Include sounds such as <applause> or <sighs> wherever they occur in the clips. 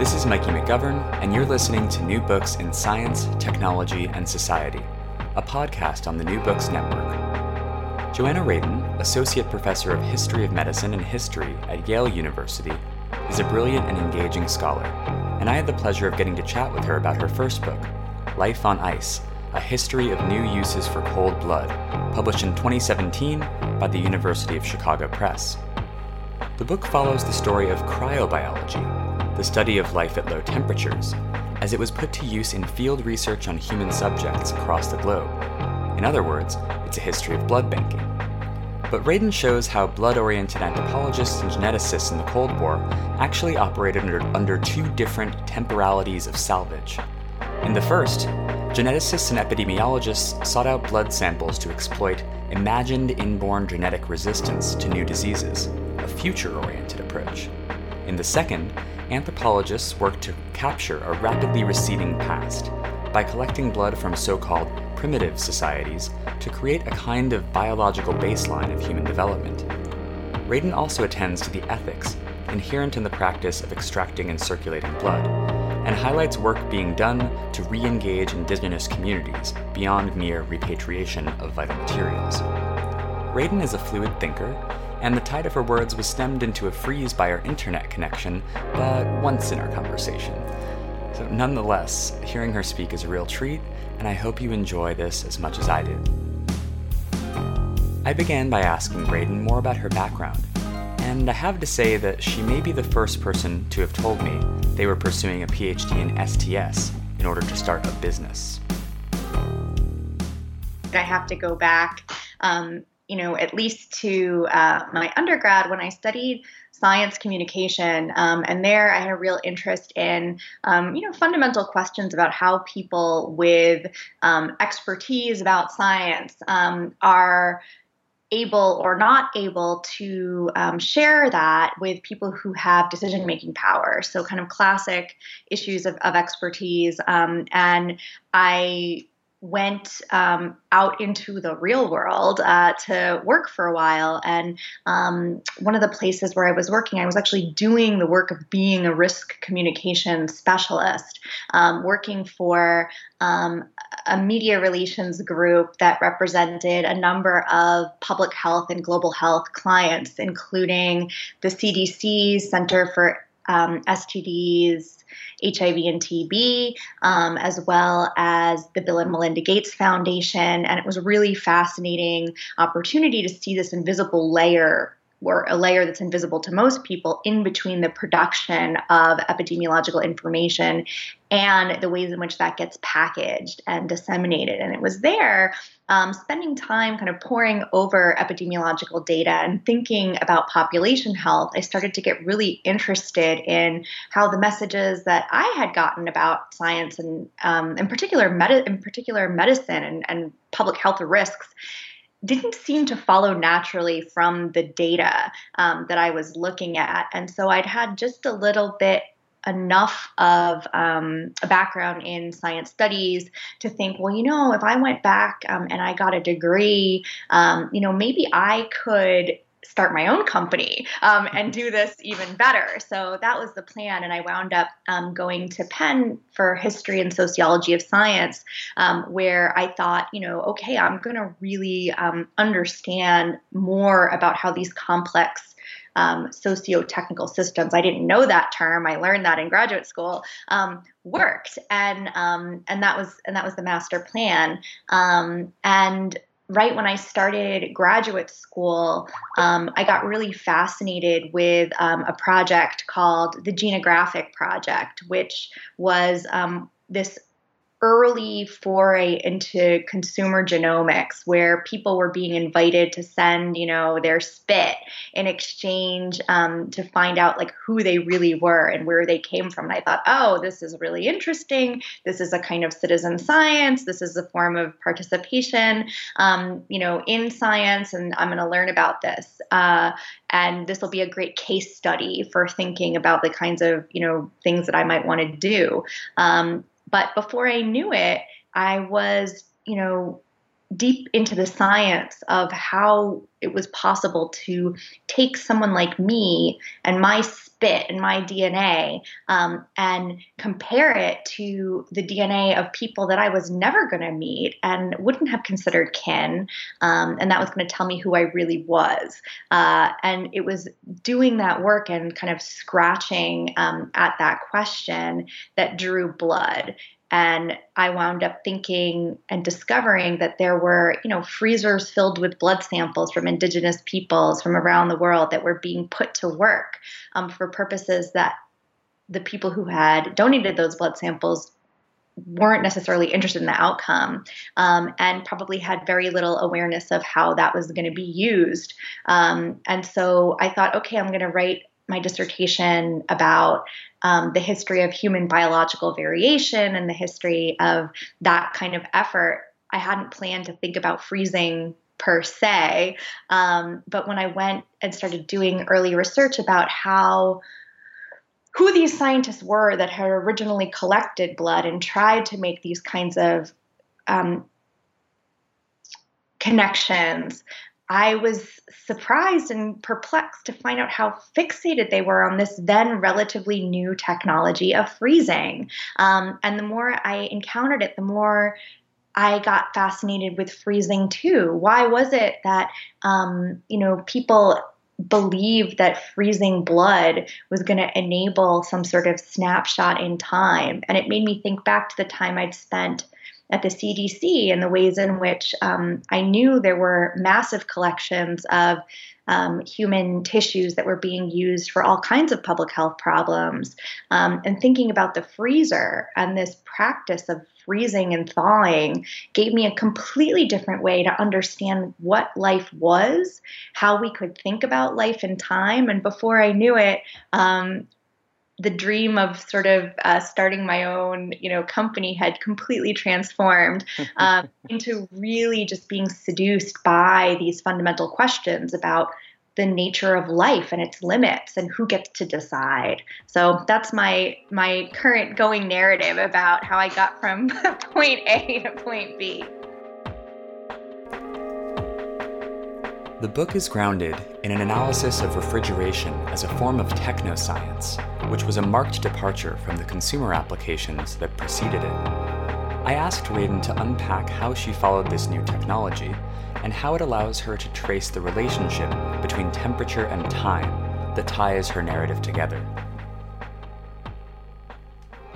This is Mikey McGovern, and you're listening to New Books in Science, Technology, and Society, a podcast on the New Books Network. Joanna Radin, Associate Professor of History of Medicine and History at Yale University, is a brilliant and engaging scholar, and I had the pleasure of getting to chat with her about her first book, Life on Ice A History of New Uses for Cold Blood, published in 2017 by the University of Chicago Press. The book follows the story of cryobiology, the study of life at low temperatures, as it was put to use in field research on human subjects across the globe. In other words, it's a history of blood banking. But Radin shows how blood oriented anthropologists and geneticists in the Cold War actually operated under, under two different temporalities of salvage. In the first, geneticists and epidemiologists sought out blood samples to exploit imagined inborn genetic resistance to new diseases, a future oriented approach. In the second, anthropologists work to capture a rapidly receding past by collecting blood from so called primitive societies to create a kind of biological baseline of human development. Radin also attends to the ethics inherent in the practice of extracting and circulating blood, and highlights work being done to re engage indigenous communities beyond mere repatriation of vital materials. Radin is a fluid thinker and the tide of her words was stemmed into a freeze by our internet connection, but once in our conversation. So, nonetheless, hearing her speak is a real treat, and I hope you enjoy this as much as I did. I began by asking Radin more about her background, and I have to say that she may be the first person to have told me they were pursuing a PhD in STS in order to start a business. I have to go back um, you know, at least to uh, my undergrad when I studied science communication. Um, and there I had a real interest in, um, you know, fundamental questions about how people with um, expertise about science um, are able or not able to um, share that with people who have decision making power. So, kind of classic issues of, of expertise. Um, and I went um, out into the real world uh, to work for a while. And um, one of the places where I was working, I was actually doing the work of being a risk communication specialist, um, working for um, a media relations group that represented a number of public health and global health clients, including the CDC Center for um, STDs HIV and TB, um, as well as the Bill and Melinda Gates Foundation. And it was a really fascinating opportunity to see this invisible layer or a layer that's invisible to most people in between the production of epidemiological information and the ways in which that gets packaged and disseminated. And it was there, um, spending time kind of poring over epidemiological data and thinking about population health, I started to get really interested in how the messages that I had gotten about science and, um, in particular, med- in particular, medicine and, and public health risks didn't seem to follow naturally from the data um, that I was looking at. And so I'd had just a little bit enough of um, a background in science studies to think, well, you know, if I went back um, and I got a degree, um, you know, maybe I could start my own company um, and do this even better. So that was the plan. And I wound up um, going to Penn for history and sociology of science, um, where I thought, you know, okay, I'm going to really um, understand more about how these complex um, socio-technical systems. I didn't know that term. I learned that in graduate school. Um, worked, and um, and that was and that was the master plan. Um, and right when I started graduate school, um, I got really fascinated with um, a project called the Genographic Project, which was um, this early foray into consumer genomics where people were being invited to send you know their spit in exchange um, to find out like who they really were and where they came from. And i thought oh this is really interesting. This is a kind of citizen science. This is a form of participation um, you know in science and i'm going to learn about this. Uh, and this will be a great case study for thinking about the kinds of you know things that i might want to do. Um, but before I knew it, I was, you know, deep into the science of how it was possible to take someone like me and my spit and my DNA um, and compare it to the DNA of people that I was never going to meet and wouldn't have considered kin. Um, and that was going to tell me who I really was. Uh, and it was doing that work and kind of scratching um, at that question that drew blood. And I wound up thinking and discovering that there were, you know, freezers filled with blood samples from indigenous peoples from around the world that were being put to work um, for purposes that the people who had donated those blood samples weren't necessarily interested in the outcome um, and probably had very little awareness of how that was going to be used. Um, and so I thought, okay, I'm going to write my dissertation about um, the history of human biological variation and the history of that kind of effort. I hadn't planned to think about freezing per se, um, but when I went and started doing early research about how who these scientists were that had originally collected blood and tried to make these kinds of um, connections I was surprised and perplexed to find out how fixated they were on this then relatively new technology of freezing. Um, and the more I encountered it, the more I got fascinated with freezing too. Why was it that um, you know people believed that freezing blood was going to enable some sort of snapshot in time? And it made me think back to the time I'd spent at the CDC and the ways in which um, I knew there were massive collections of um, human tissues that were being used for all kinds of public health problems. Um, and thinking about the freezer and this practice of freezing and thawing gave me a completely different way to understand what life was, how we could think about life and time. And before I knew it, um, the dream of sort of uh, starting my own, you know, company had completely transformed uh, <laughs> into really just being seduced by these fundamental questions about the nature of life and its limits and who gets to decide. So that's my my current going narrative about how I got from <laughs> point A to point B. The book is grounded in an analysis of refrigeration as a form of technoscience, which was a marked departure from the consumer applications that preceded it. I asked Radin to unpack how she followed this new technology and how it allows her to trace the relationship between temperature and time that ties her narrative together.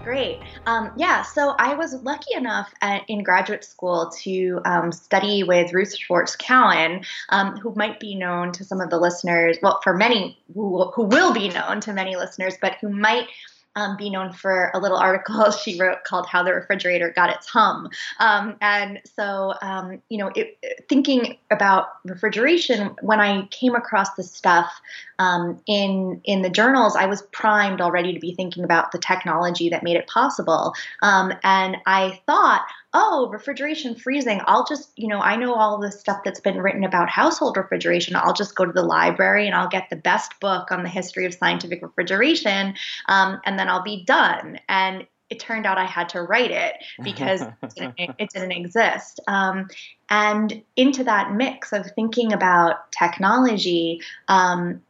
Great. Um, yeah, so I was lucky enough at, in graduate school to um, study with Ruth Schwartz Cowan, um, who might be known to some of the listeners, well, for many who, who will be known to many listeners, but who might um, be known for a little article <laughs> she wrote called "How the Refrigerator Got Its Hum." Um, and so, um, you know, it, thinking about refrigeration, when I came across this stuff um, in in the journals, I was primed already to be thinking about the technology that made it possible. Um, and I thought, oh, refrigeration, freezing. I'll just, you know, I know all the stuff that's been written about household refrigeration. I'll just go to the library and I'll get the best book on the history of scientific refrigeration, um, and then I'll be done. And it turned out I had to write it because <laughs> it, didn't, exist. Um, and into that mix of thinking about technology, um,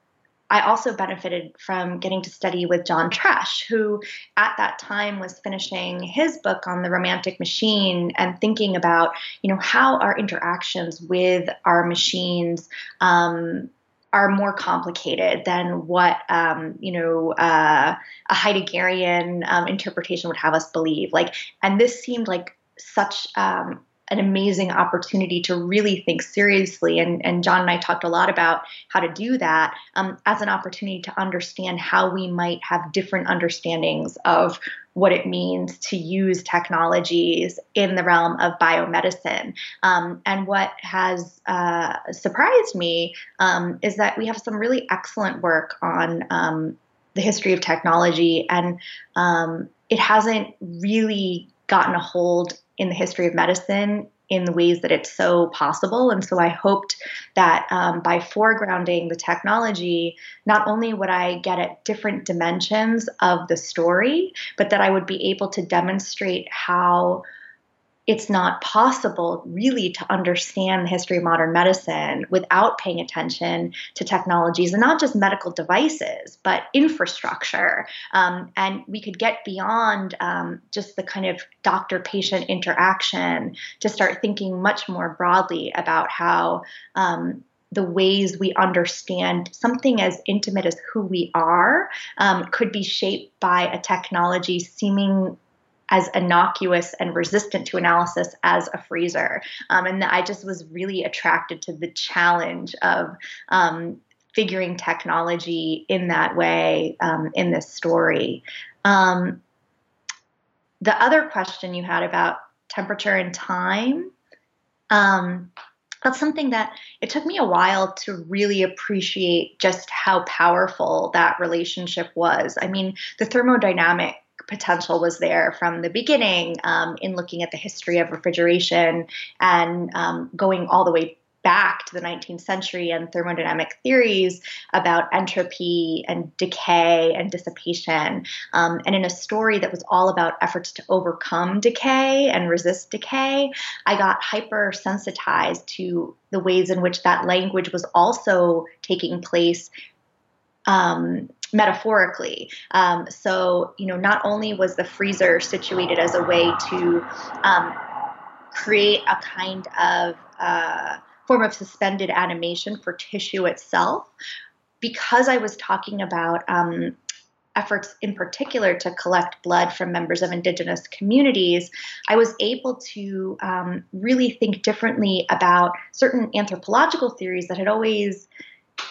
I also benefited from getting to study with John Tresch, who at that time was finishing his book on the romantic machine and thinking about, you know, how our interactions with our machines um, are more complicated than what um, you know uh, a Heideggerian um, interpretation would have us believe. Like, and this seemed like such um, an amazing opportunity to really think seriously. And, and John and I talked a lot about how to do that um, as an opportunity to understand how we might have different understandings of what it means to use technologies in the realm of biomedicine. Um, and what has uh, surprised me um, is that we have some really excellent work on um, the history of technology, and um, it hasn't really gotten a hold in the history of medicine in the ways that it's so possible. And so I hoped that um, by foregrounding the technology, not only would I get at different dimensions of the story, but that I would be able to demonstrate how it's not possible really to understand the history of modern medicine without paying attention to technologies and not just medical devices, but infrastructure. Um, and we could get beyond um, just the kind of doctor patient interaction to start thinking much more broadly about how. Um, the ways we understand something as intimate as who we are um, could be shaped by a technology seeming as innocuous and resistant to analysis as a freezer. Um, and I just was really attracted to the challenge of um, figuring technology in that way um, in this story. Um, the other question you had about temperature and time. Um, that's something that it took me a while to really appreciate just how powerful that relationship was. I mean, the thermodynamic potential was there from the beginning um, in looking at the history of refrigeration and um, going all the way back to the 19th century and thermodynamic theories about entropy and decay and dissipation. Um, and in a story that was all about efforts to overcome decay and resist decay, I got hypersensitized to the ways in which that language was also taking place um, metaphorically. Um, so, you know, not only was the freezer situated as a way to um, create a kind of uh, form of suspended animation for tissue itself, because I was talking about um, efforts in particular to collect blood from members of indigenous communities, I was able to um, really think differently about certain anthropological theories that had always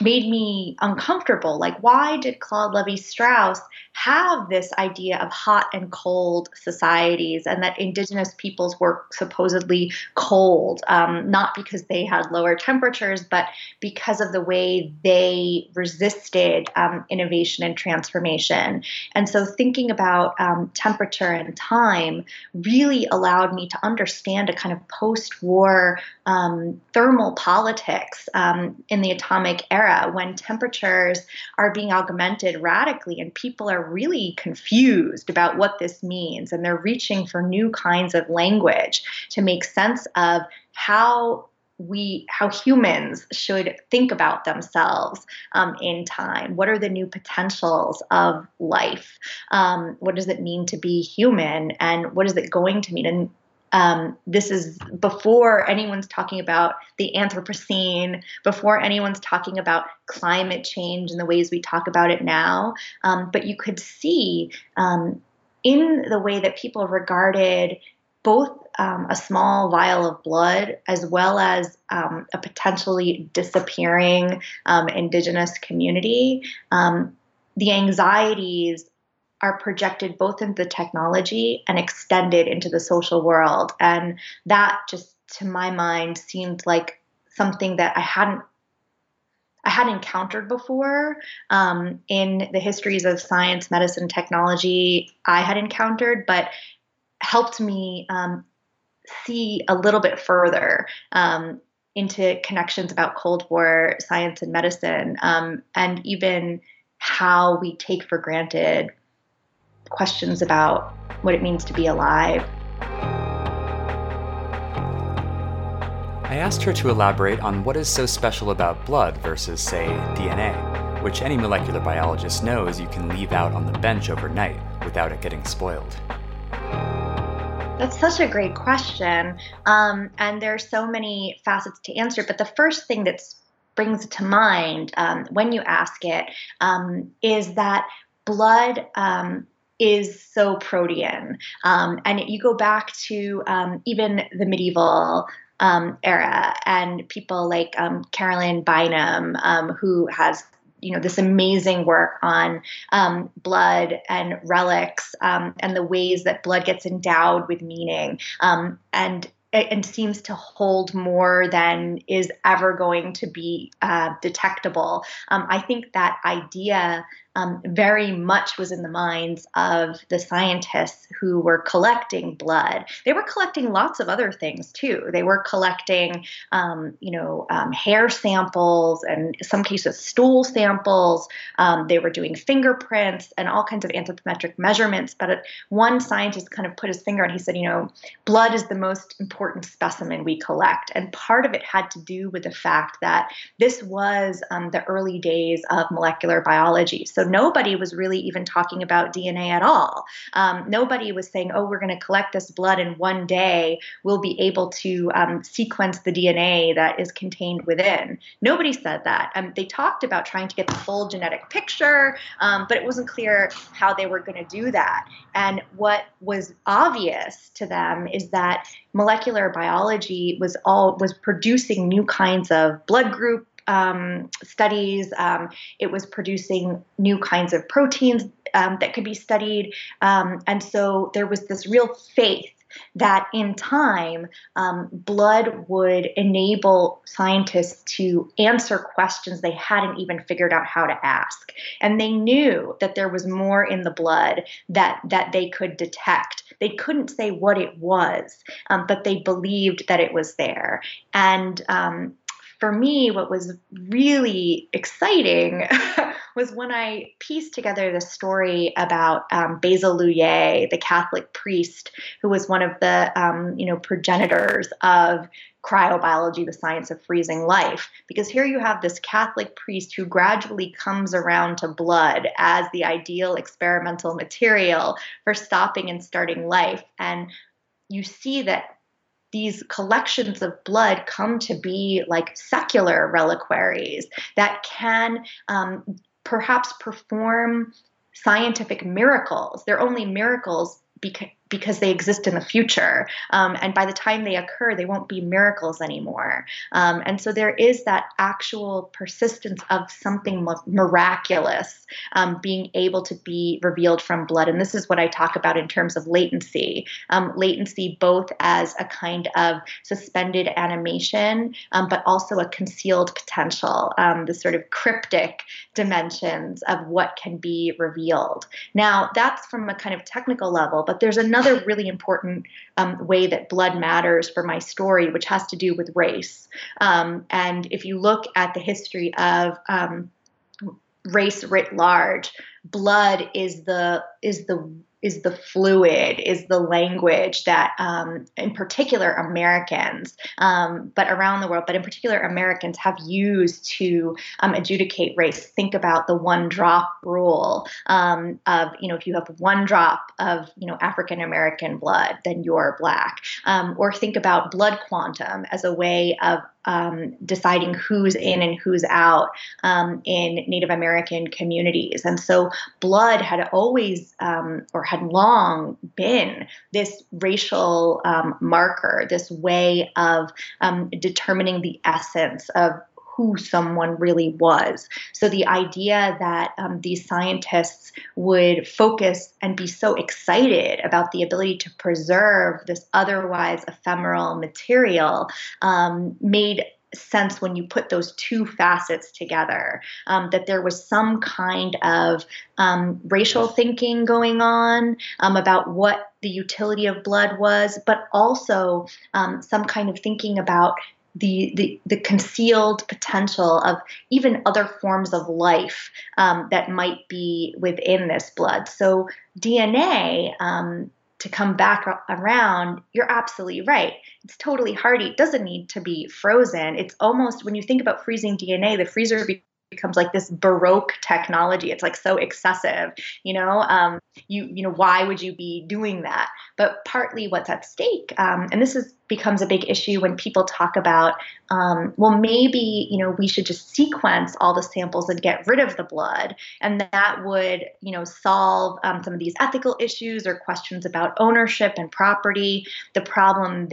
made me uncomfortable. Like, why did Claude Levi Strauss have this idea of hot and cold societies and that indigenous peoples were supposedly cold, um, not because they had lower temperatures, but because of the way they resisted um, innovation and transformation. And so, thinking about um, temperature and time really allowed me to understand a kind of post war um, thermal politics um, in the atomic era when temperatures are being augmented radically and people are really confused about what this means and they're reaching for new kinds of language to make sense of how we how humans should think about themselves um, in time. What are the new potentials of life? Um, what does it mean to be human? And what is it going to mean? And um, this is before anyone's talking about the Anthropocene, before anyone's talking about climate change and the ways we talk about it now. Um, but you could see um, in the way that people regarded both um, a small vial of blood as well as um, a potentially disappearing um, indigenous community, the anxieties are projected both into the technology and extended into the social world. And that just to my mind seemed like something that I hadn't I had encountered before um, in the histories of science, medicine, technology I had encountered, but helped me um, see a little bit further um, into connections about Cold War science and medicine, um, and even how we take for granted questions about what it means to be alive. I asked her to elaborate on what is so special about blood versus, say, DNA, which any molecular biologist knows you can leave out on the bench overnight without it getting spoiled. That's such a great question. Um, and there are so many facets to answer. But the first thing that brings to mind um, when you ask it um, is that blood um, is so protean. Um, and you go back to um, even the medieval um, era and people like um, Carolyn Bynum, um, who has you know this amazing work on um, blood and relics um, and the ways that blood gets endowed with meaning um, and and seems to hold more than is ever going to be uh, detectable. Um, I think that idea um, very much was in the minds of the scientists who were collecting blood. They were collecting lots of other things too. They were collecting, um, you know, um, hair samples and some cases stool samples. Um, they were doing fingerprints and all kinds of anthropometric measurements. But one scientist kind of put his finger and he said, you know, blood is the most important specimen we collect. And part of it had to do with the fact that this was um, the early days of molecular biology. So nobody was really even talking about DNA at all. Um, nobody was saying, oh, we're going to collect this blood and one day we'll be able to um, sequence the DNA that is contained within. Nobody said that. Um, they talked about trying to get the full genetic picture, um, but it wasn't clear how they were going to do that. And what was obvious to them is that molecular biology was all was producing new kinds of blood group um, studies. Um, it was producing new kinds of proteins um, that could be studied. Um, and so there was this real faith that in time, um, blood would enable scientists to answer questions they hadn't even figured out how to ask. And they knew that there was more in the blood that, that they could detect. They couldn't say what it was, um, but they believed that it was there. And for me, what was really exciting <laughs> was when I pieced together the story about um, Basil Luyet, the Catholic priest who was one of the um, you know progenitors of cryobiology, the science of freezing life. Because here you have this Catholic priest who gradually comes around to blood as the ideal experimental material for stopping and starting life. And you see that these collections of blood come to be like secular reliquaries that can um, perhaps perform scientific miracles. They're only miracles because because they exist in the future. Um, and by the time they occur, they won't be miracles anymore. Um, and so there is that actual persistence of something miraculous um, being able to be revealed from blood. And this is what I talk about in terms of latency um, latency, both as a kind of suspended animation, um, but also a concealed potential, um, the sort of cryptic dimensions of what can be revealed. Now, that's from a kind of technical level, but there's another another really important um, way that blood matters for my story, which has to do with race. Um, and if you look at the history of um, race writ large, blood is the is the is the fluid, is the language that, um, in particular, Americans, um, but around the world, but in particular, Americans have used to um, adjudicate race. Think about the one drop rule um, of, you know, if you have one drop of, you know, African American blood, then you're black. Um, or think about blood quantum as a way of um, deciding who's in and who's out um, in Native American communities. And so blood had always um, or had long been this racial um, marker, this way of um, determining the essence of who someone really was. So the idea that um, these scientists would focus and be so excited about the ability to preserve this otherwise ephemeral material um, made sense when you put those two facets together um, that there was some kind of um, racial thinking going on um, about what the utility of blood was, but also um, some kind of thinking about the, the, the concealed potential of even other forms of life um, that might be within this blood. So DNA um, to come back around, you're absolutely right. It's totally hardy. It doesn't need to be frozen. It's almost when you think about freezing DNA, the freezer becomes like this baroque technology. It's like so excessive you know? Um, you you know why would you be doing that? But partly what's at stake um, and this is becomes a big issue when people talk about um, well maybe you know we should just sequence all the samples and get rid of the blood and that would you know solve um, some of these ethical issues or questions about ownership and property. The problem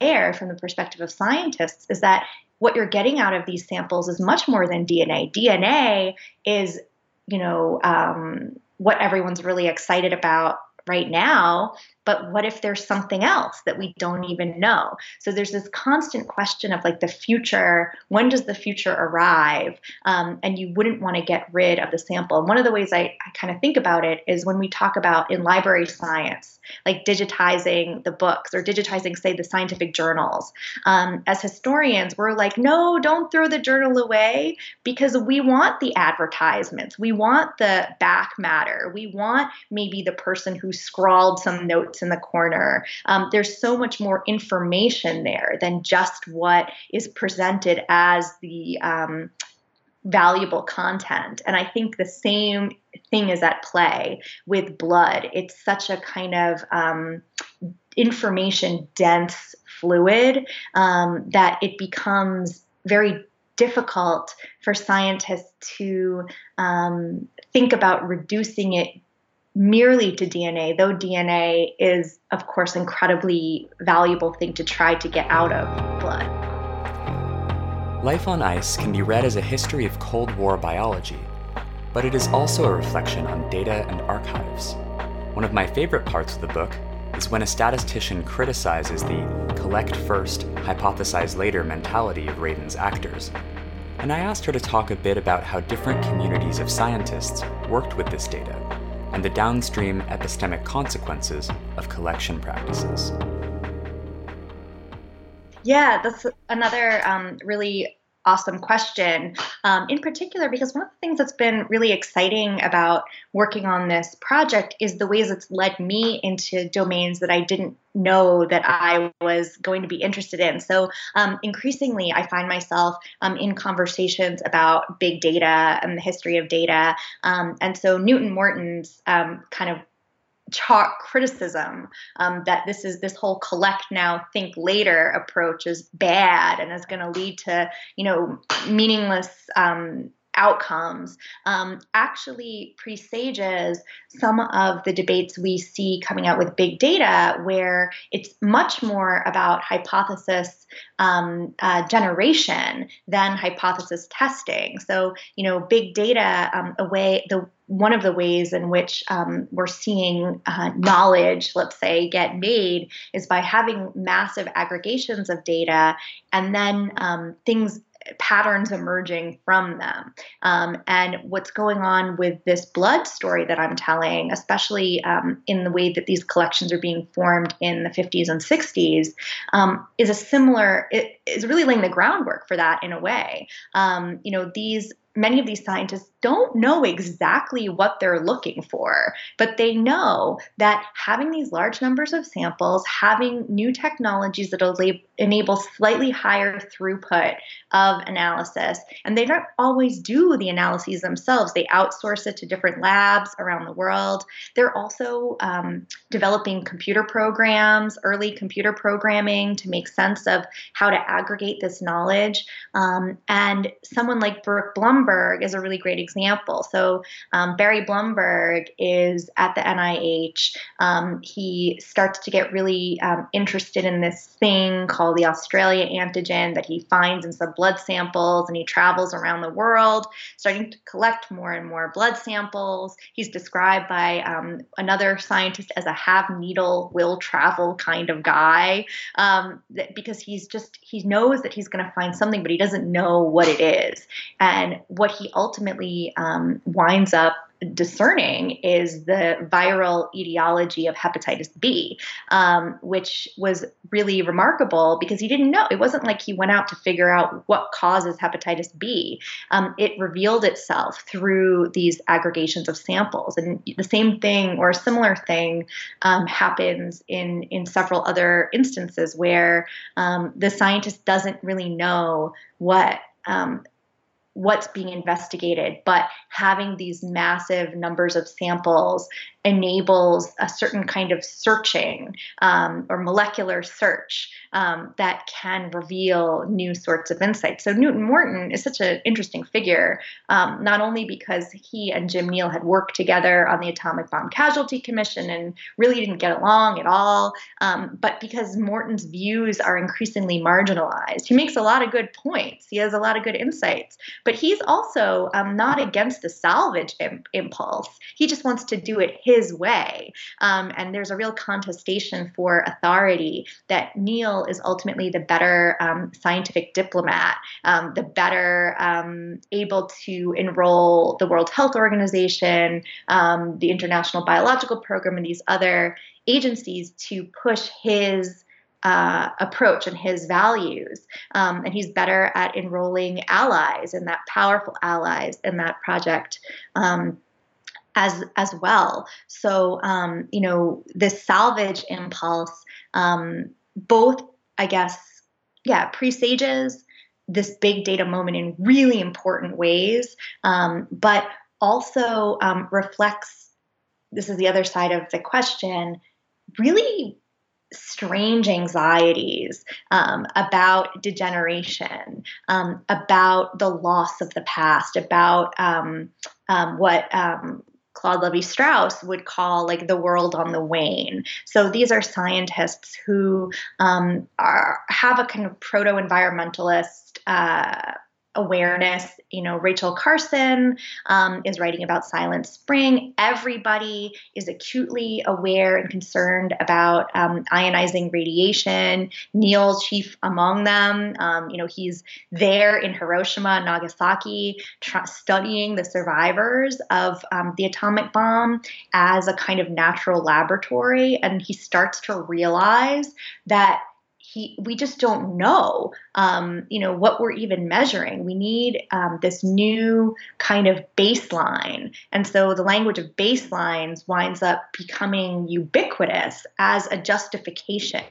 there from the perspective of scientists is that what you're getting out of these samples is much more than dna dna is you know um, what everyone's really excited about right now but what if there's something else that we don't even know? So there's this constant question of like the future when does the future arrive? Um, and you wouldn't want to get rid of the sample. And one of the ways i, I kind of think about it is when we talk about in library science like digitizing the books or digitizing say the scientific journals. Um, as historians we're like no don't throw the journal away because we want the advertisements. We want the back matter. We want maybe the person who scrawled some notes in the corner. Um, there's so much more information there than just what is presented as the um, valuable content. And I think the same thing is at play with blood. It's such a kind of um, information dense fluid um, that it becomes very difficult for scientists to um, think about reducing it merely to DNA, though DNA is, of course, incredibly valuable thing to try to get out of blood. Life on Ice can be read as a history of Cold War biology, but it is also a reflection on data and archives. One of my favorite parts of the book is when a statistician criticizes the collect first, hypothesize later mentality of Radin's actors. And I asked her to talk a bit about how different communities of scientists worked with this data and the downstream epistemic consequences of collection practices. Yeah, that's another um, really awesome question. Um, in particular, because one of the things that's been really exciting about working on this project is the ways it's led me into domains that I didn't know that I was going to be interested in. So, um, increasingly, I find myself um, in conversations about big data and the history of data. Um, and so, Newton Morton's um, kind of chalk criticism um, that this is this whole collect now think later approach is bad and is going to lead to you know meaningless um, outcomes um, actually presages some of the debates we see coming out with big data, where it's much more about hypothesis um, uh, generation than hypothesis testing. So, you know, big data, um, a way the one of the ways in which um, we're seeing uh, knowledge, let's say, get made is by having massive aggregations of data and then um, things patterns emerging from them. Um, and what's going on with this blood story that I'm telling, especially um, in the way that these collections are being formed in the 50s and 60s, um, is a similar, it is really laying the groundwork for that in a way. Um, you know, these many of these scientists don't know exactly what they're looking for, but they know that having these large numbers of samples, having new technologies that enable slightly higher throughput of analysis, and they don't always do the analyses themselves, they outsource it to different labs around the world. They're also um, developing computer programs, early computer programming to make sense of how to aggregate this knowledge. Um, and someone like Baruch Blumberg is a really great example. So um, Barry Blumberg is at the NIH. Um, he starts to get really um, interested in this thing called the Australia antigen that he finds in some blood samples, and he travels around the world, starting to collect more and more blood samples. He's described by um, another scientist as a have needle will travel kind of guy um, that, because he's just he knows that he's going to find something, but he doesn't know what it is. And what he ultimately um, winds up discerning is the viral etiology of hepatitis B, um, which was really remarkable because he didn't know. It wasn't like he went out to figure out what causes hepatitis B. Um, it revealed itself through these aggregations of samples, and the same thing or a similar thing um, happens in in several other instances where um, the scientist doesn't really know what um, what's being investigated, but having these massive numbers of samples enables a certain kind of searching um, or molecular search um, that can reveal new sorts of insights. So Newton Morton is such an interesting figure, um, not only because he and Jim Neel had worked together on the Atomic Bomb Casualty Commission and really didn't get along at all, um, but because Morton's views are increasingly marginalized. He makes a lot of good points. He has a lot of good insights, but he's also um, not against the salvage Im- impulse. He just wants to do it his way. Um, and there's a real contestation for authority that Neel is ultimately the better um, scientific diplomat, um, the better um, able to enroll the World Health Organization, um, the International Biological Program, and these other agencies to push his uh, approach and his values. Um, and he's better at enrolling allies and that powerful allies in that project. Um, as, as well. So, um, you know, this salvage impulse, um, both, I guess, yeah, presages this big data moment in really important ways, um, but also um, reflects this is the other side of the question really strange anxieties um, about degeneration, um, about the loss of the past, about um, um what um, Claude Levi Strauss would call like the world on the wane. So these are scientists who um, are, have a kind of proto environmentalist. Uh, awareness. You know, Rachel Carson um, is writing about Silent Spring. Everybody is acutely aware and concerned about um, ionizing radiation. Neel, chief among them, um, you know, he's there in Hiroshima Nagasaki studying the survivors of um, the atomic bomb as a kind of natural laboratory. And he starts to realize that he, we just don't know, um, you know, what we're even measuring. We need um, this new kind of baseline, and so the language of baselines winds up becoming ubiquitous as a justification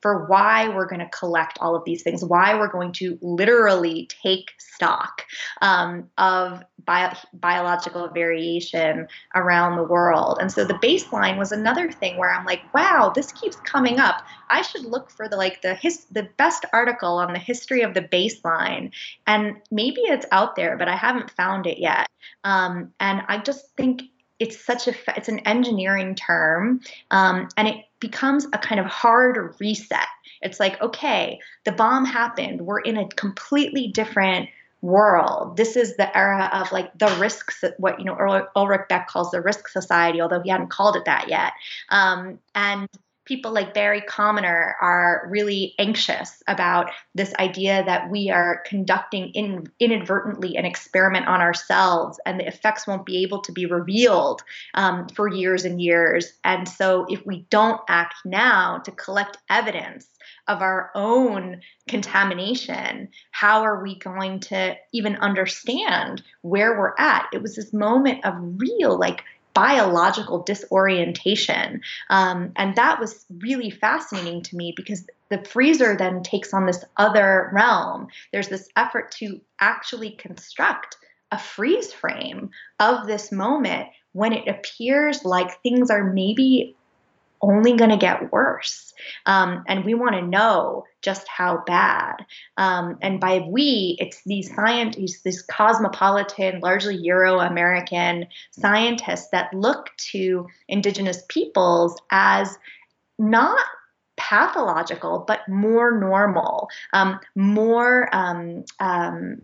for why we're going to collect all of these things, why we're going to literally take stock um, of bio- biological variation around the world. And so the baseline was another thing where I'm like, wow, this keeps coming up. I should look for the like the his the best article on the history of the baseline, and maybe it's out there, but I haven't found it yet. Um, and I just think it's such a it's an engineering term, um, and it becomes a kind of hard reset. It's like, okay, the bomb happened. We're in a completely different world. This is the era of like the risks, what you know Ulrich Beck calls the risk society, although he hadn't called it that yet. Um, and people like Barry Commoner are really anxious about this idea that we are conducting in, inadvertently an experiment on ourselves and the effects won't be able to be revealed um, for years and years. And so, if we don't act now to collect evidence of our own contamination, how are we going to even understand where we're at? It was this moment of real, like, biological disorientation. Um, and that was really fascinating to me because the freezer then takes on this other realm. There's this effort to actually construct a freeze frame of this moment when it appears like things are maybe only going to get worse. Um, and we want to know just how bad. Um, and by we, it's these scientists, these cosmopolitan, largely Euro American scientists that look to indigenous peoples as not pathological, but more normal, um, more. Um, um,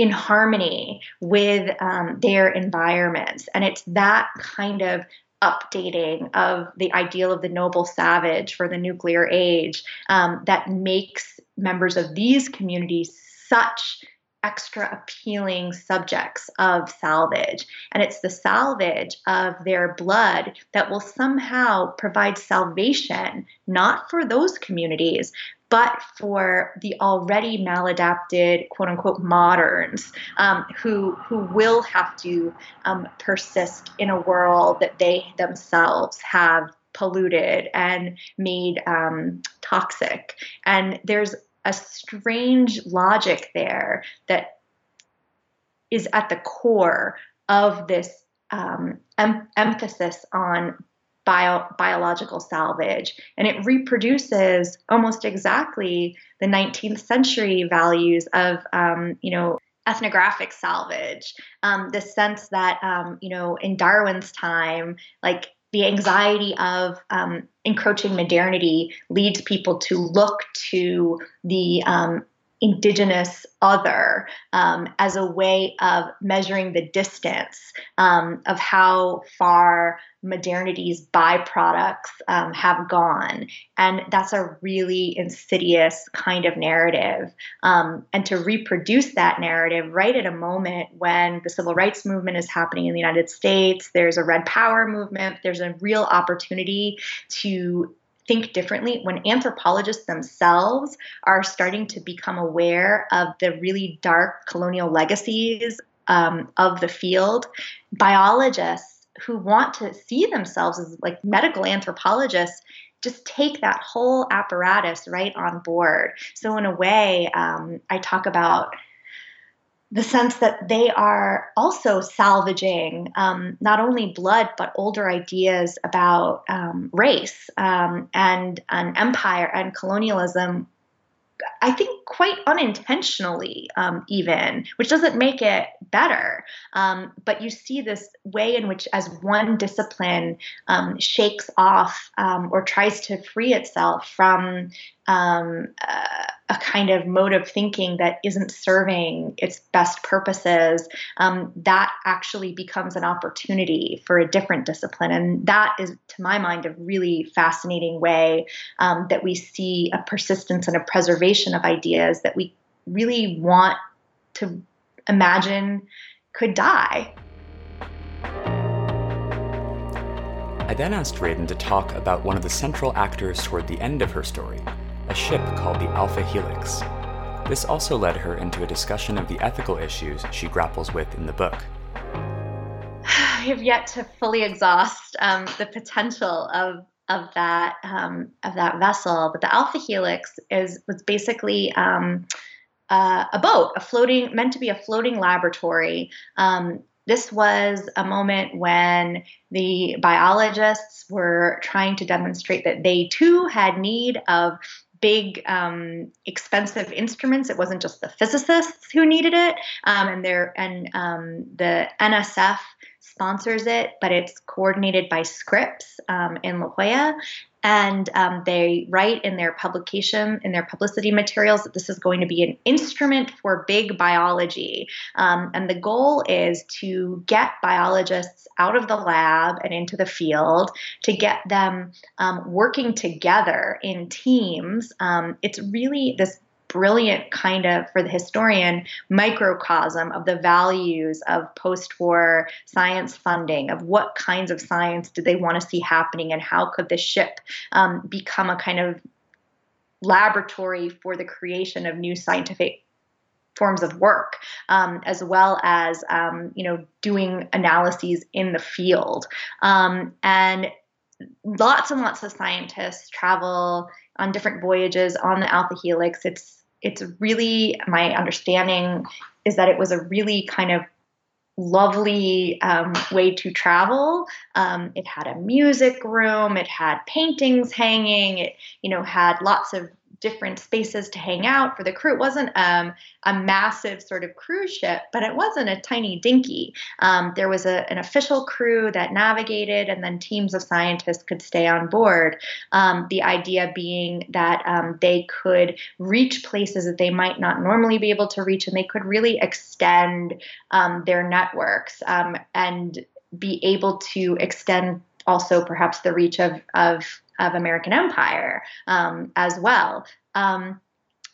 in harmony with um, their environments. And it's that kind of updating of the ideal of the noble savage for the nuclear age um, that makes members of these communities such extra appealing subjects of salvage. And it's the salvage of their blood that will somehow provide salvation, not for those communities, but for the already maladapted, quote unquote, moderns um, who, who will have to um, persist in a world that they themselves have polluted and made um, toxic. And there's a strange logic there that is at the core of this um, em- emphasis on bio- biological salvage. And it reproduces almost exactly the 19th century values of, um, you know, ethnographic salvage. Um, the sense that, um, you know, in Darwin's time, like the anxiety of um, encroaching modernity leads people to look to the um, indigenous other um, as a way of measuring the distance um, of how far modernity's byproducts um, have gone. And that's a really insidious kind of narrative. Um, and to reproduce that narrative right at a moment when the civil rights movement is happening in the United States, there's a red power movement, there's a real opportunity to think differently when anthropologists themselves are starting to become aware of the really dark colonial legacies um, of the field biologists who want to see themselves as like medical anthropologists just take that whole apparatus right on board. So in a way um, i talk about the sense that they are also salvaging um, not only blood but older ideas about um, race um, and an empire and colonialism I think quite unintentionally, um, even, which doesn't make it better. Um, but you see this way in which, as one discipline um, shakes off or tries to free itself from um, a kind of mode of thinking that isn't serving its best purposes, um, that actually becomes an opportunity for a different discipline. And that is, to my mind, a really fascinating way um, that we see a persistence and a preservation of ideas that we really want to imagine could die. I then asked Radin to talk about one of the central actors toward the end of her story, a ship called the Alpha Helix. This also led her into a discussion of the ethical issues she grapples with in the book. <sighs> I have yet to fully exhaust um, the potential of of that um, of that vessel, but the Alpha Helix is was basically um, uh, a boat, a floating meant to be a floating laboratory. Um, this was a moment when the biologists were trying to demonstrate that they too had need of big, um, expensive instruments. It wasn't just the physicists who needed it, um, and there and um, the NSF sponsors it, but it's coordinated by Scripps um, in La Jolla, and um, they write in their publication in their publicity materials that this is going to be an instrument for big biology. Um, and the goal is to get biologists out of the lab and into the field to get them um, working together in teams. Um, it's really this brilliant kind of, for the historian, microcosm of the values of post war science funding, of what kinds of science did they want to see happening, and how could the ship um, become a kind of laboratory for the creation of new scientific forms of work, um, as well as um, you know doing analyses in the field. Um, and lots and lots of scientists travel on different voyages on the Alpha Helix. It's it's really my understanding is that it was a really kind of lovely um, way to travel. Um, it had a music room, it had paintings hanging, it you know had lots of different spaces to hang out for the crew. It wasn't um, a massive sort of cruise ship, but it wasn't a tiny dinky. Um, there was a, an official crew that navigated, and then teams of scientists could stay on board. Um, the idea being that um, they could reach places that they might not normally be able to reach, and they could really extend um, their networks um, and be able to extend also perhaps the reach of, of of American Empire um, as well. Um,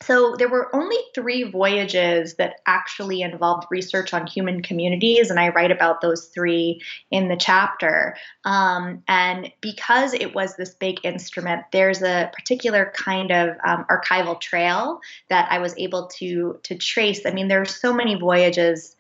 so there were only three voyages that actually involved research on human communities, and I write about those three in the chapter. Um, and because it was this big instrument, there's a particular kind of um, archival trail that I was able to to trace. I mean, there are so many voyages,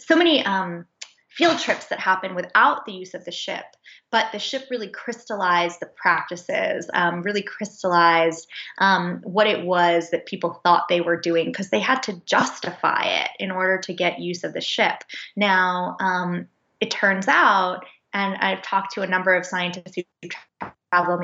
so many um, field trips that happened without the use of the ship. But the ship really crystallized the practices, um, really crystallized um, what it was that people thought they were doing because they had to justify it in order to get use of the ship. Now, um, it turns out, and I've talked to a number of scientists who travel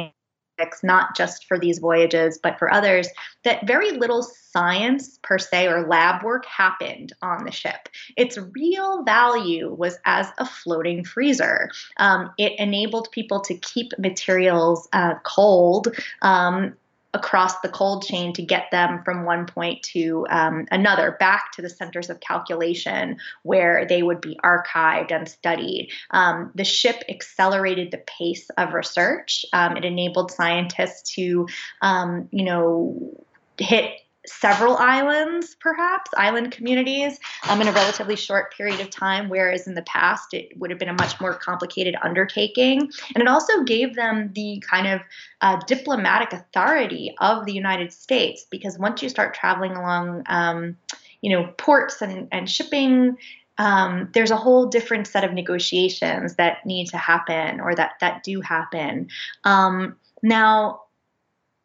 not just for these voyages, but for others, that very little science per se or lab work happened on the ship. Its real value was as a floating freezer. Um, it enabled people to keep materials uh, cold um, across the cold chain to get them from one point to um, another, back to the centers of calculation where they would be archived and studied. Um, the ship accelerated the pace of research. Um, it enabled scientists to, um, you know, hit several islands, perhaps, island communities, um, in a relatively short period of time, whereas in the past it would have been a much more complicated undertaking. And it also gave them the kind of uh, diplomatic authority of the United States, because once you start traveling along, um, you know, ports and, and shipping, um, there's a whole different set of negotiations that need to happen or that that do happen. Um, now,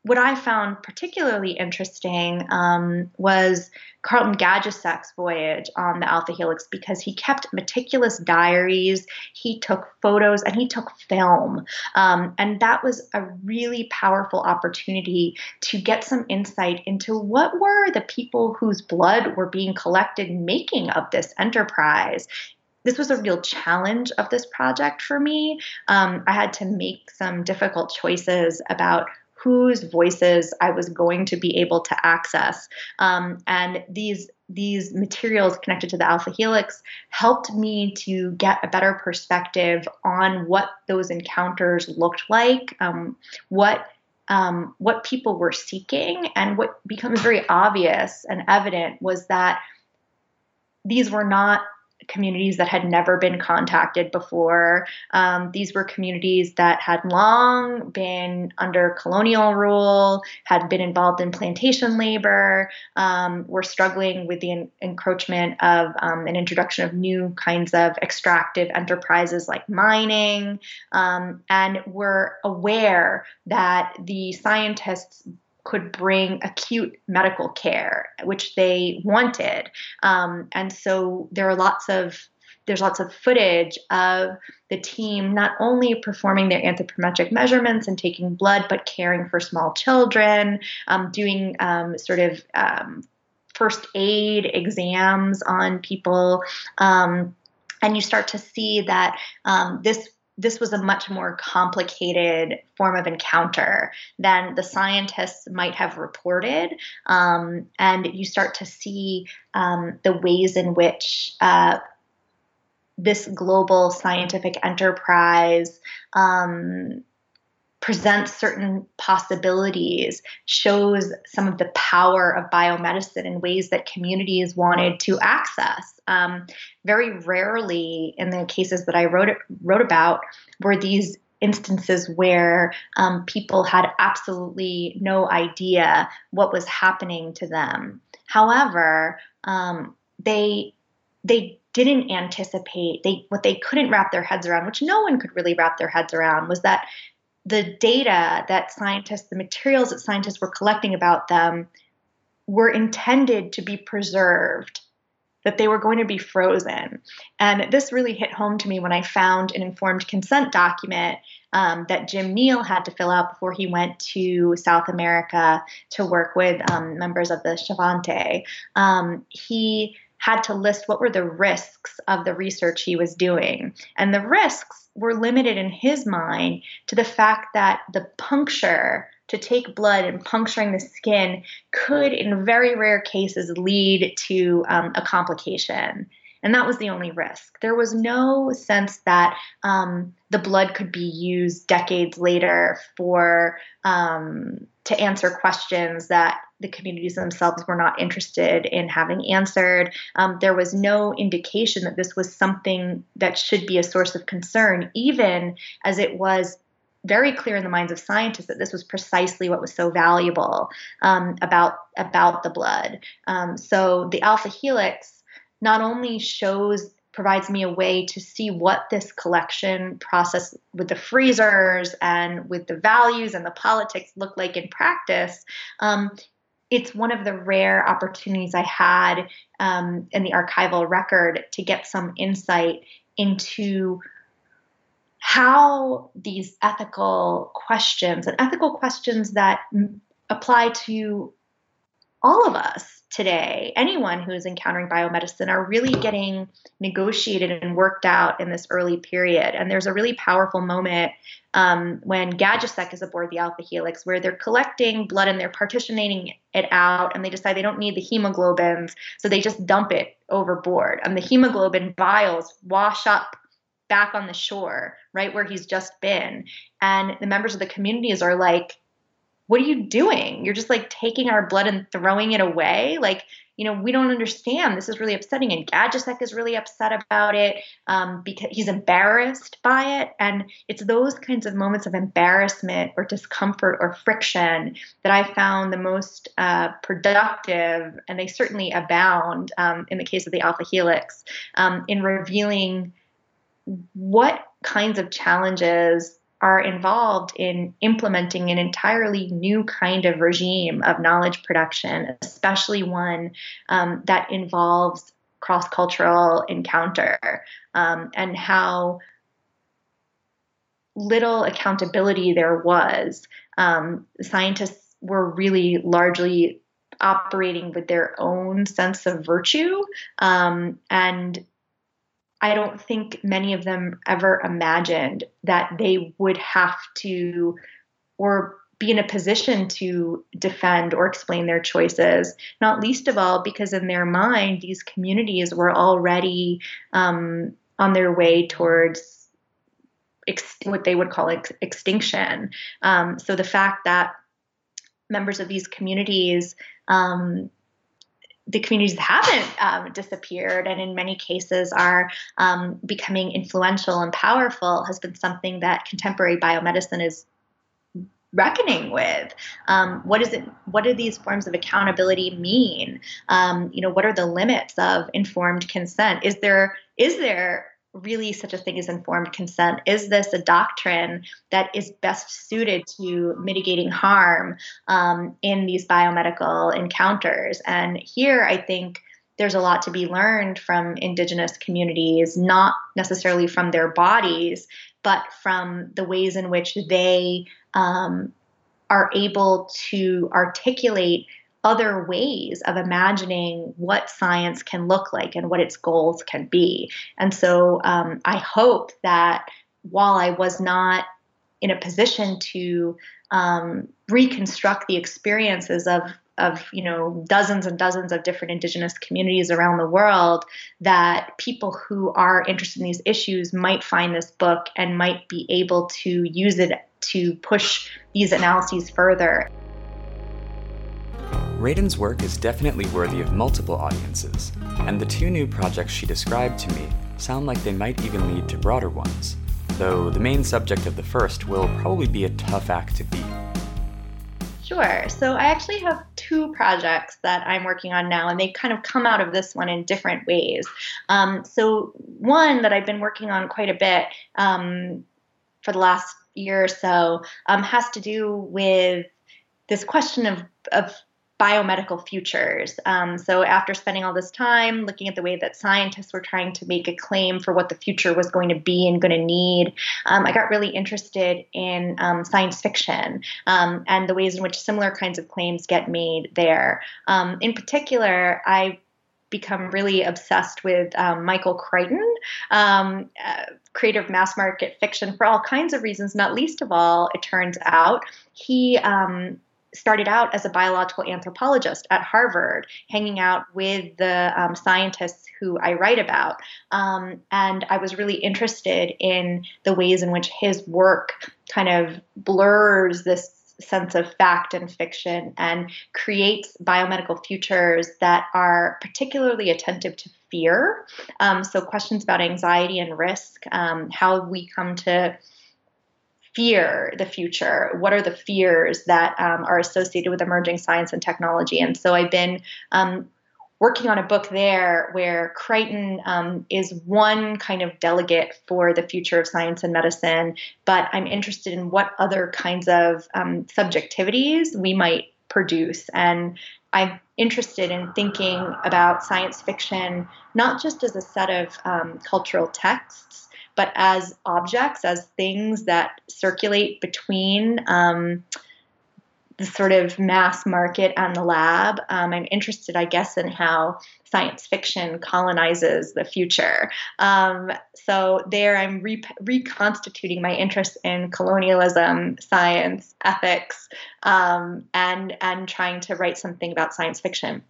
what I found particularly interesting um, was Carleton Gajdusek's voyage on the Alpha Helix because he kept meticulous diaries, he took photos, and he took film. Um, and that was a really powerful opportunity to get some insight into what were the people whose blood were being collected making of this enterprise this was a real challenge of this project for me. Um, I had to make some difficult choices about whose voices I was going to be able to access. Um, and these these materials connected to the alpha helix helped me to get a better perspective on what those encounters looked like, um, what um, what people were seeking, and what becomes very obvious and evident was that these were not communities that had never been contacted before. Um, these were communities that had long been under colonial rule, had been involved in plantation labor, um, were struggling with the en- encroachment of um, an introduction of new kinds of extractive enterprises like mining, um, and were aware that the scientists could bring acute medical care, which they wanted. Um, and so there are lots of there's lots of footage of the team not only performing their anthropometric measurements and taking blood, but caring for small children, um, doing um, sort of um, first aid exams on people. Um, and you start to see that um, this this was a much more complicated form of encounter than the scientists might have reported. Um, and you start to see um, the ways in which uh, this global scientific enterprise um, presents certain possibilities, shows some of the power of biomedicine in ways that communities wanted to access. Um, very rarely, in the cases that I wrote wrote about, were these instances where um, people had absolutely no idea what was happening to them. However, um, they they didn't anticipate they what they couldn't wrap their heads around which no one could really wrap their heads around was that the data that scientists, the materials that scientists were collecting about them, were intended to be preserved, that they were going to be frozen. And this really hit home to me when I found an informed consent document um, that Jim Neel had to fill out before he went to South America to work with um, members of the Xavante. Um, he had to list what were the risks of the research he was doing. And the risks were limited in his mind to the fact that the puncture to take blood and puncturing the skin could, in very rare cases, lead to um, a complication. And that was the only risk. There was no sense that um, the blood could be used decades later for um, to answer questions that the communities themselves were not interested in having answered. Um, there was no indication that this was something that should be a source of concern, even as it was very clear in the minds of scientists that this was precisely what was so valuable um, about about the blood. Um, so the alpha helix not only shows provides me a way to see what this collection process with the freezers and with the values and the politics look like in practice. Um, it's one of the rare opportunities I had um, in the archival record to get some insight into how these ethical questions and ethical questions that apply to all of us today, anyone who is encountering biomedicine, are really getting negotiated and worked out in this early period. And there's a really powerful moment um, when Gajdusek is aboard the Alpha Helix, where they're collecting blood and they're partitioning it out, and they decide they don't need the hemoglobins, so they just dump it overboard. And the hemoglobin vials wash up back on the shore, right where he's just been. And the members of the communities are like, what are you doing? You're just like taking our blood and throwing it away. Like, you know, we don't understand. This is really upsetting. And Gajdusek is really upset about it um, because he's embarrassed by it. And it's those kinds of moments of embarrassment or discomfort or friction that I found the most uh, productive, and they certainly abound um, in the case of the Alpha Helix, um, in revealing what kinds of challenges are involved in implementing an entirely new kind of regime of knowledge production, especially one um, that involves cross cultural encounter, um, and how little accountability there was. Um, scientists were really largely operating with their own sense of virtue um, and I don't think many of them ever imagined that they would have to or be in a position to defend or explain their choices, not least of all because in their mind, these communities were already um, on their way towards ex- what they would call ex- extinction. Um, so the fact that members of these communities um, the communities that haven't um, disappeared and in many cases are um, becoming influential and powerful has been something that contemporary biomedicine is reckoning with. Um, what is it what do these forms of accountability mean? Um, you know what are the limits of informed consent? Is there is there really such a thing as informed consent? Is this a doctrine that is best suited to mitigating harm um, in these biomedical encounters? And here, I think there's a lot to be learned from indigenous communities, not necessarily from their bodies, but from the ways in which they um, are able to articulate other ways of imagining what science can look like and what its goals can be. And so um, I hope that while I was not in a position to um, reconstruct the experiences of of you know dozens and dozens of different indigenous communities around the world that people who are interested in these issues might find this book and might be able to use it to push these analyses further. Radin's work is definitely worthy of multiple audiences, and the two new projects she described to me sound like they might even lead to broader ones, though the main subject of the first will probably be a tough act to beat. Sure. So I actually have two projects that I'm working on now, and they kind of come out of this one in different ways. Um, so one that I've been working on quite a bit um, for the last year or so um, has to do with this question of, of biomedical futures. Um, so, after spending all this time looking at the way that scientists were trying to make a claim for what the future was going to be and going to need, um, I got really interested in um, science fiction um, and the ways in which similar kinds of claims get made there. Um, in particular, I become really obsessed with um, Michael Crichton, um, uh, creator of mass market fiction, for all kinds of reasons. Not least of all, it turns out he um, started out as a biological anthropologist at Harvard, hanging out with the um, scientists who I write about. Um, and I was really interested in the ways in which his work kind of blurs this sense of fact and fiction and creates biomedical futures that are particularly attentive to fear. Um, so, questions about anxiety and risk, um, how we come to fear the future? What are the fears that um, are associated with emerging science and technology? And so I've been um, working on a book there where Crichton um, is one kind of delegate for the future of science and medicine, but I'm interested in what other kinds of um, subjectivities we might produce. And I'm interested in thinking about science fiction not just as a set of um, cultural texts, but as objects, as things that circulate between um, the sort of mass market and the lab. Um, I'm interested, I guess, in how science fiction colonizes the future. Um, so there, I'm re- reconstituting my interest in colonialism, science, ethics, um, and and trying to write something about science fiction.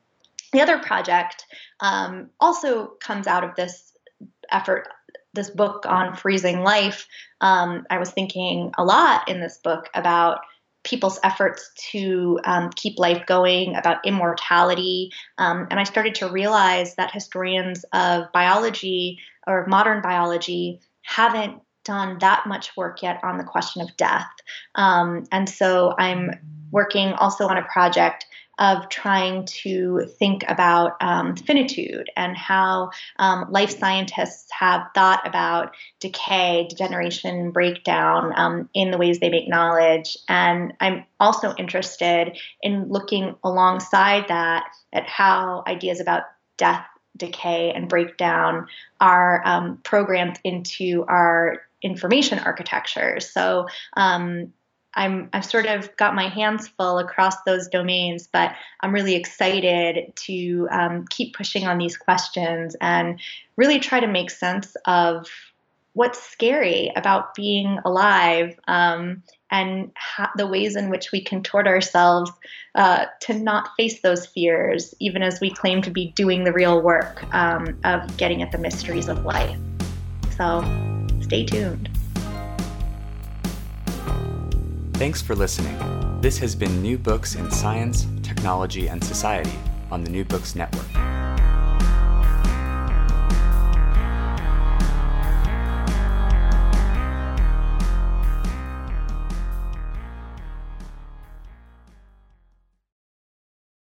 The other project um, also comes out of this effort this book on freezing life, um, I was thinking a lot in this book about people's efforts to um, keep life going, about immortality. Um, and I started to realize that historians of biology or modern biology haven't done that much work yet on the question of death. Um, and so I'm working also on a project of trying to think about um, finitude and how um, life scientists have thought about decay, degeneration, breakdown um, in the ways they make knowledge. And I'm also interested in looking alongside that at how ideas about death, decay, and breakdown are um, programmed into our information architecture. So, um, I'm I've sort of got my hands full across those domains, but I'm really excited to um, keep pushing on these questions and really try to make sense of what's scary about being alive um, and ha- the ways in which we contort ourselves uh, to not face those fears, even as we claim to be doing the real work um, of getting at the mysteries of life. So, stay tuned. Thanks for listening. This has been New Books in Science, Technology, and Society on the New Books Network.